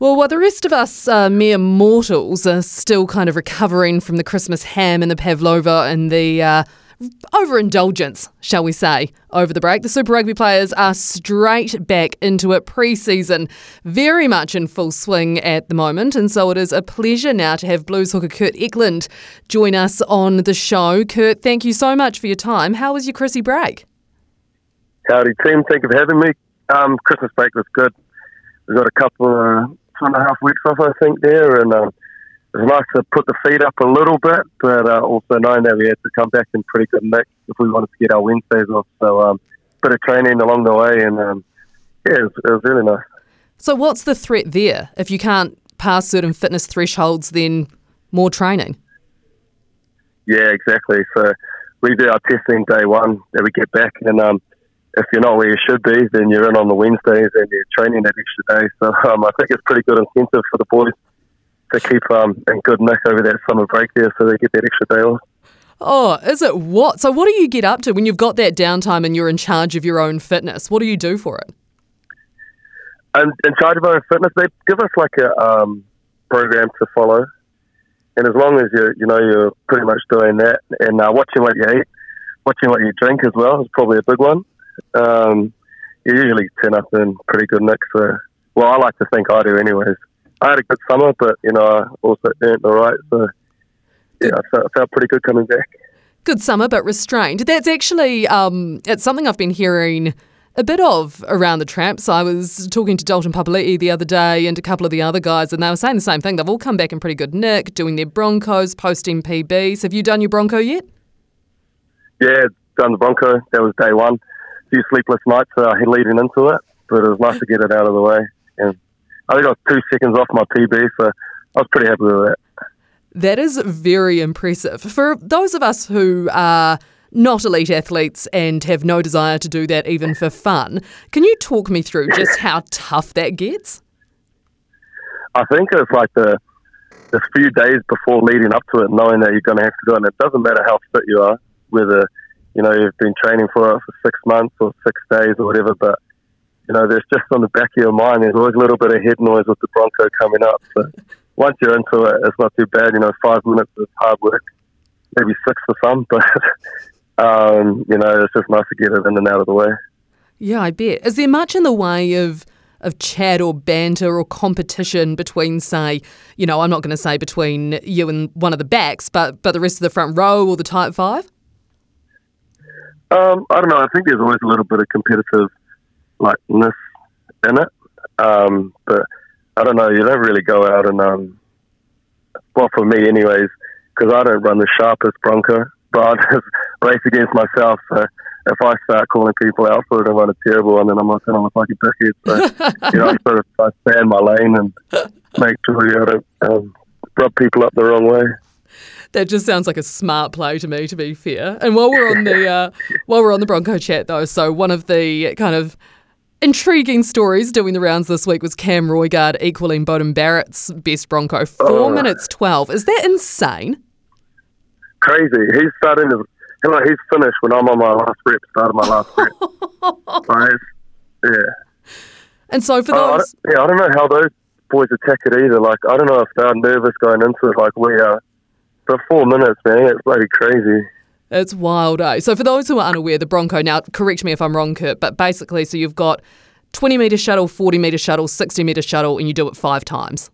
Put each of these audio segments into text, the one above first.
Well, while the rest of us uh, mere mortals are still kind of recovering from the Christmas ham and the pavlova and the uh, overindulgence, shall we say, over the break, the Super Rugby players are straight back into it pre season, very much in full swing at the moment. And so it is a pleasure now to have Blues hooker Kurt Eklund join us on the show. Kurt, thank you so much for your time. How was your Chrissy break? Howdy, team. Thank you for having me. Um, Christmas break was good. We got a couple of two and a half weeks off, I think, there, and um, it was nice to put the feet up a little bit, but uh, also knowing that we had to come back in pretty good nick if we wanted to get our Wednesdays off. So, um, bit of training along the way, and um, yeah, it was, it was really nice. So, what's the threat there? If you can't pass certain fitness thresholds, then more training. Yeah, exactly. So we do our testing day one that we get back, and um, if you're not where you should be, then you're in on the Wednesdays and you're training that extra day. So um, I think it's pretty good incentive for the boys to keep um, in good nick over that summer break there, so they get that extra day off. Oh, is it what? So, what do you get up to when you've got that downtime and you're in charge of your own fitness? What do you do for it? And in charge of our own fitness, they give us like a um, program to follow, and as long as you you know you're pretty much doing that and uh, watching what you eat, watching what you drink as well is probably a big one. Um, you usually turn up in pretty good nick. So, well, I like to think I do, anyways. I had a good summer, but you know, I also earned all right. So, yeah, I felt, felt pretty good coming back. Good summer, but restrained. That's actually um, it's something I've been hearing a bit of around the traps. I was talking to Dalton Papali'i the other day and a couple of the other guys, and they were saying the same thing. They've all come back in pretty good nick, doing their Broncos, posting PBs. Have you done your Bronco yet? Yeah, done the Bronco. That was day one. Few sleepless nights uh, leading into it, but it was nice to get it out of the way. And I think I was two seconds off my PB, so I was pretty happy with that. That is very impressive. For those of us who are not elite athletes and have no desire to do that even for fun, can you talk me through just how tough that gets? I think it's like the the few days before leading up to it, knowing that you're going to have to do it. And it doesn't matter how fit you are, whether you know you've been training for it for six months or six days or whatever. But you know, there's just on the back of your mind, there's always a little bit of head noise with the Bronco coming up. So once you're into it, it's not too bad. You know, five minutes is hard work, maybe six for some, but um, you know, it's just nice to get it in and out of the way. Yeah, I bet. Is there much in the way of of chat or banter or competition between, say, you know, I'm not going to say between you and one of the backs, but but the rest of the front row or the tight five? Um, I don't know. I think there's always a little bit of competitive likeness in it, um, but I don't know. You don't really go out and um, well, for me, anyways, because I don't run the sharpest Bronco, but I just race against myself. So if I start calling people out for it and run a terrible one, then I'm not look like a dickhead. So, you know, I sort of I stay in my lane and make sure you don't um, rub people up the wrong way. That just sounds like a smart play to me, to be fair. And while we're on the uh, while we're on the Bronco chat, though, so one of the kind of intriguing stories doing the rounds this week was Cam Roigard equaling Beauden Barrett's best Bronco, four Oh. minutes twelve. Is that insane? Crazy. He's starting to. You know, he's finished when I'm on my last rep. Started my last rep. Yeah. And so for I, I those, don't- yeah, I don't know how those boys attack it either. Like, I don't know if they're nervous going into it like we are. For four minutes, man, it's bloody crazy. It's wild, eh? So for those who are unaware, the Bronco, now correct me if I'm wrong, Kurt, but basically, so you've got 20 metre shuttle, 40 metre shuttle, 60 metre shuttle, and you do it five times.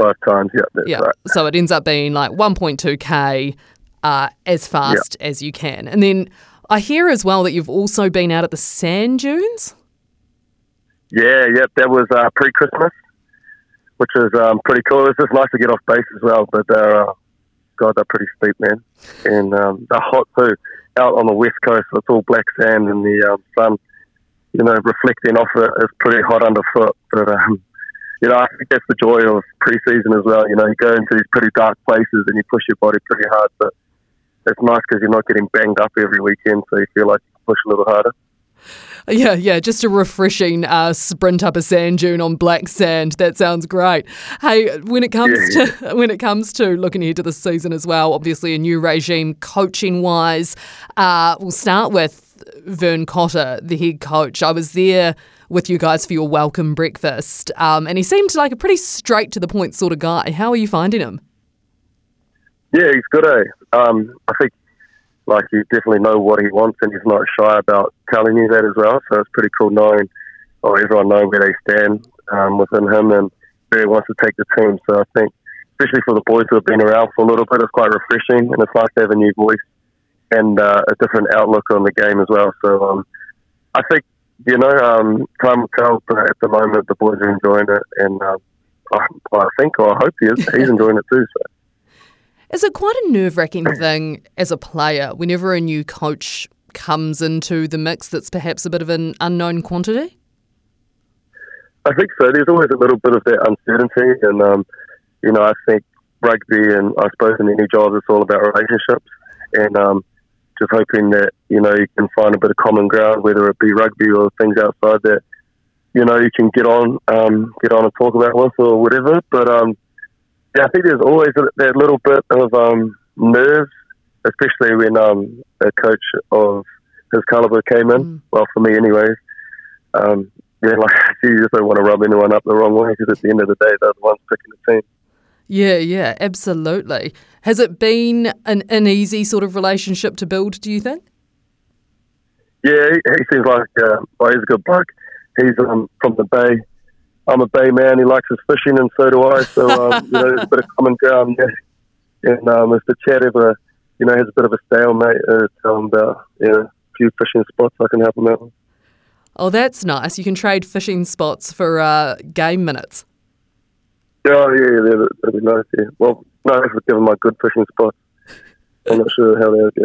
Five times, yeah, that's Yeah. right. So it ends up being like 1.2K uh, as fast as you can. And then I hear as well that you've also been out at the sand dunes. Yeah, yep, that was uh, pre-Christmas, which was um, pretty cool. It's just nice to get off base as well, but they're, uh, God, they're pretty steep, man. And um, they're hot too. Out on the west coast, it's all black sand and the um, sun, you know, reflecting off it. It's pretty hot underfoot. But, um, you know, I think that's the joy of pre-season as well. You know, you go into these pretty dark places and you push your body pretty hard, but it's nice because you're not getting banged up every weekend, so you feel like you can push a little harder. Yeah, yeah, just a refreshing uh, sprint up a sand dune on black sand. That sounds great. Hey, when it comes Yeah, to when it comes to looking ahead to the season as well, obviously a new regime coaching wise. Uh, we'll start with Vern Cotter, the head coach. I was there with you guys for your welcome breakfast, um, and he seemed like a pretty straight to the point sort of guy. How are you finding him? Yeah, he's good, eh? Um, I think, like, you definitely know what he wants and he's not shy about telling you that as well. So it's pretty cool knowing, or everyone knowing where they stand um, within him and where he wants to take the team. So I think, especially for the boys who have been around for a little bit, it's quite refreshing and it's nice to have a new voice and uh, a different outlook on the game as well. So um, I think, you know, um, time will tell, but at the moment the boys are enjoying it and um, I, I think, or I hope he is, he's enjoying it too. So. Is it quite a nerve wracking thing as a player whenever a new coach comes into the mix that's perhaps a bit of an unknown quantity? I think so. There's always a little bit of that uncertainty, and um, you know, I think rugby and I suppose in any job, it's all about relationships, and um, just hoping that you know you can find a bit of common ground, whether it be rugby or things outside that you know you can get on, um, get on and talk about with or whatever. But um, yeah, I think there's always that- little bit of um, nerves, especially when um, a coach of his caliber came in. Well, for me, anyways. Um, yeah, like you just don't want to rub anyone up the wrong way because at the end of the day, they're the ones picking the team. Yeah, yeah, absolutely. Has it been an, an easy sort of relationship to build, do you think? Yeah, he, he seems like uh, well, he's a good bloke. He's um, from the Bay. I'm a Bay man. He likes his fishing, and so do I. So um, you know, there's a bit of common ground there. And um, if the chat ever, you know, has a bit of a stalemate, uh, tell him about you know, a few fishing spots I can help him out with. Oh, that's nice. You can trade fishing spots for uh, game minutes. Yeah, oh, yeah, yeah, that'd, that'd be nice. Yeah. Well, no, we give him my good fishing spots. I'm not sure how they'll go.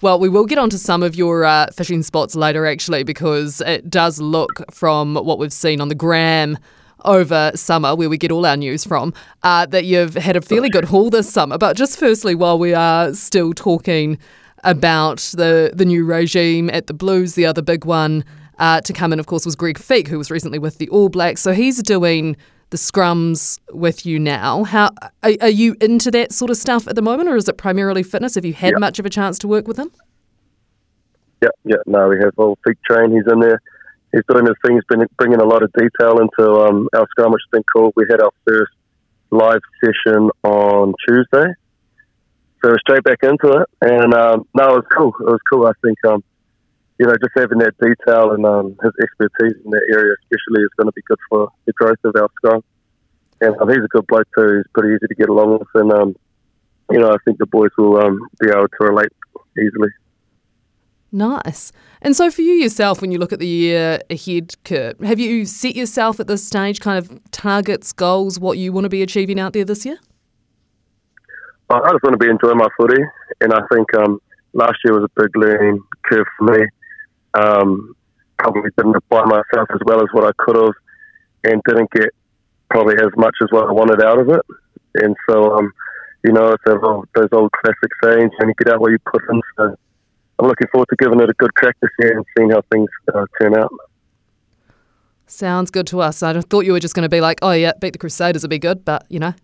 Well, we will get onto some of your uh, fishing spots later, actually, because it does look from what we've seen on the gram over summer, where we get all our news from, uh, that you've had a fairly good haul this summer. But just firstly, while we are still talking about the the new regime at the Blues, the other big one uh, to come in, of course, was Greg Feek, who was recently with the All Blacks. So he's doing the scrums with you now. How are, are you into that sort of stuff at the moment, or is it primarily fitness? Have you had Yeah. much of a chance to work with him? Yeah, yeah. No, we have old Big Train. He's in there. He's doing his thing. He's been bringing a lot of detail into um, our scrum, which has been cool. We had our first live session on Tuesday. So we're straight back into it. And um, no, it was cool. It was cool. I think, um, you know, just having that detail and um, his expertise in that area, especially, is going to be good for the growth of our scrum. And um, he's a good bloke, too. He's pretty easy to get along with. And, um, you know, I think the boys will um, be able to relate easily. Nice. And so, for you yourself, when you look at the year ahead, Kurt, have you set yourself at this stage kind of targets, goals, what you want to be achieving out there this year? I I just want to be enjoying my footy, and I think um, last year was a big learning curve for me. Um, probably didn't apply myself as well as what I could have, and didn't get probably as much as what I wanted out of it. And so, um, you know, it's those old, those old classic sayings: "When you get out what you put in." So I'm looking forward to giving it a good crack this year and seeing how things uh, turn out. Sounds good to us. I thought you were just going to be like, oh, yeah, beat the Crusaders would be good, but, you know,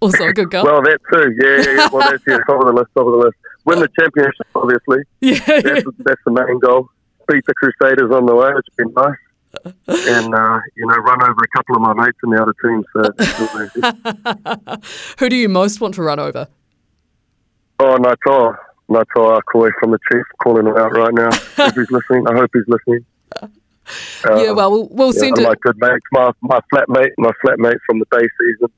also a good goal. Well, that too. Yeah, yeah, yeah. Well, that's yeah, top of the list. Top of the list. Win the championship, obviously. yeah. that's, that's the main goal. Beat the Crusaders on the way, which has been nice. And, uh, you know, run over a couple of my mates in the other team. So, Who do you most want to run over? oh, Naitoa. Naitoa Akoi from the Chiefs calling him out right now. if he's listening, I hope he's listening. yeah, well, we'll, we'll yeah, send my it. good mate, my my flatmate, my flatmate from the Bay season.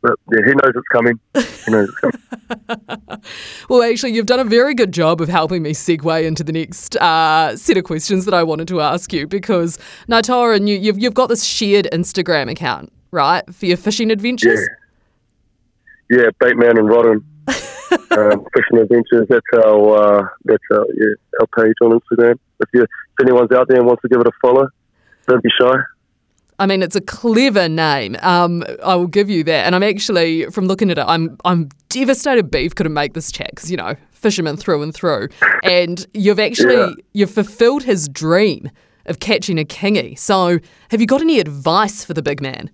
But yeah, he knows what's coming. He knows it's coming. Well, actually, you've done a very good job of helping me segue into the next uh, set of questions that I wanted to ask you because Naitoa and you, you've, you've got this shared Instagram account, right, for your fishing adventures? Yeah, Baitman and Rodden. um, fishing adventures. That's our uh, that's our yeah our page on Instagram. If you if anyone's out there and wants to give it a follow, don't be shy. I mean, it's a clever name. Um, I will give you that. And I'm actually, from looking at it, I'm I'm devastated. Beef couldn't make this chat because you know fisherman through and through. And you've actually Yeah. you've fulfilled his dream of catching a kingy. So, have you got any advice for the big man?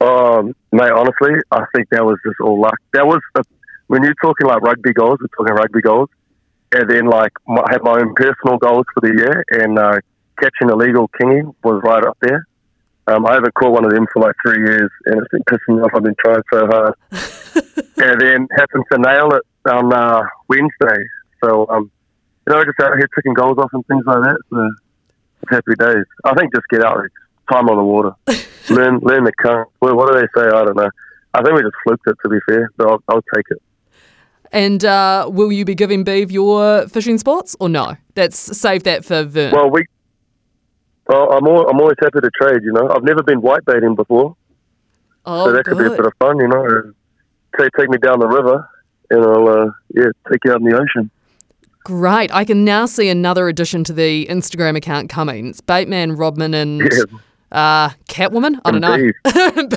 Um, mate, honestly, I think that was just all luck. That was a, when you're talking like rugby goals. We're talking rugby goals, and then like my, I had my own personal goals for the year, and uh, catching illegal legal kingy was right up there. Um, I haven't caught one of them for like three years, and it's been pissing me off. I've been trying so hard, and then happened to nail it on uh, Wednesday. So, um, you know, just out here ticking goals off and things like that. So, it's happy days. I think just get out time on the water, learn learn the current. What, what do they say? I don't know. I think we just fluked it to be fair, but I'll, I'll take it. And uh, will you be giving Beeve your fishing spots or no? That's save that for Vern. Well, we. Well, I'm all, I'm always happy to trade. You know, I've never been white baiting before, oh, so that could be a bit of fun. You know, take take me down the river, and I'll uh, yeah take you out in the ocean. Great. I can now see another addition to the Instagram account coming. It's Baitman, Rodman, and Yeah, uh, Catwoman. I don't know.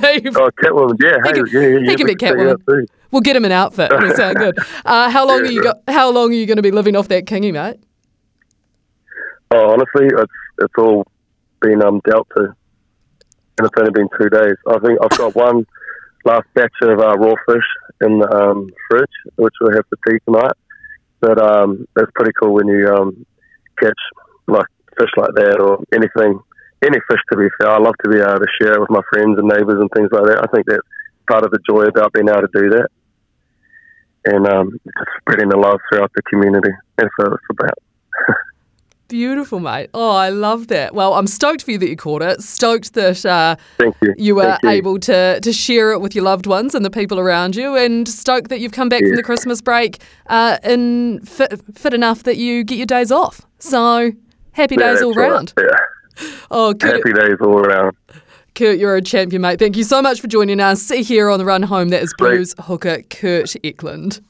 Beeve. oh, Catwoman. Yeah, He hey, can- yeah, yeah, he can be Catwoman. We'll get him an outfit. It'll sound good. Uh, how long Yeah, are you go- How long are you going to be living off that kingy, mate? Oh, honestly, it's it's all been um, dealt to, and it's only been two days. I think I've got one last batch of uh, raw fish in the um, fridge, which we'll have to tea tonight. But um, it's pretty cool when you um, catch like fish like that or anything, any fish. To be fair, I love to be able to share it with my friends and neighbours and things like that. I think that's part of the joy about being able to do that, and um, just spreading the love throughout the community. That's what it's about. Beautiful, mate. Oh, I love that. Well, I'm stoked for you that you caught it. Stoked that uh, Thank you. you were Thank you. able to to share it with your loved ones and the people around you, and stoked that you've come back from the Christmas break uh, in fit, fit enough that you get your days off. So happy Yeah, days all right. round. Yeah. Oh, Kurt, Happy days all around. Kurt, you're a champion, mate. Thank you so much for joining us See here on the run home. That is. Blues hooker Kurt Eklund.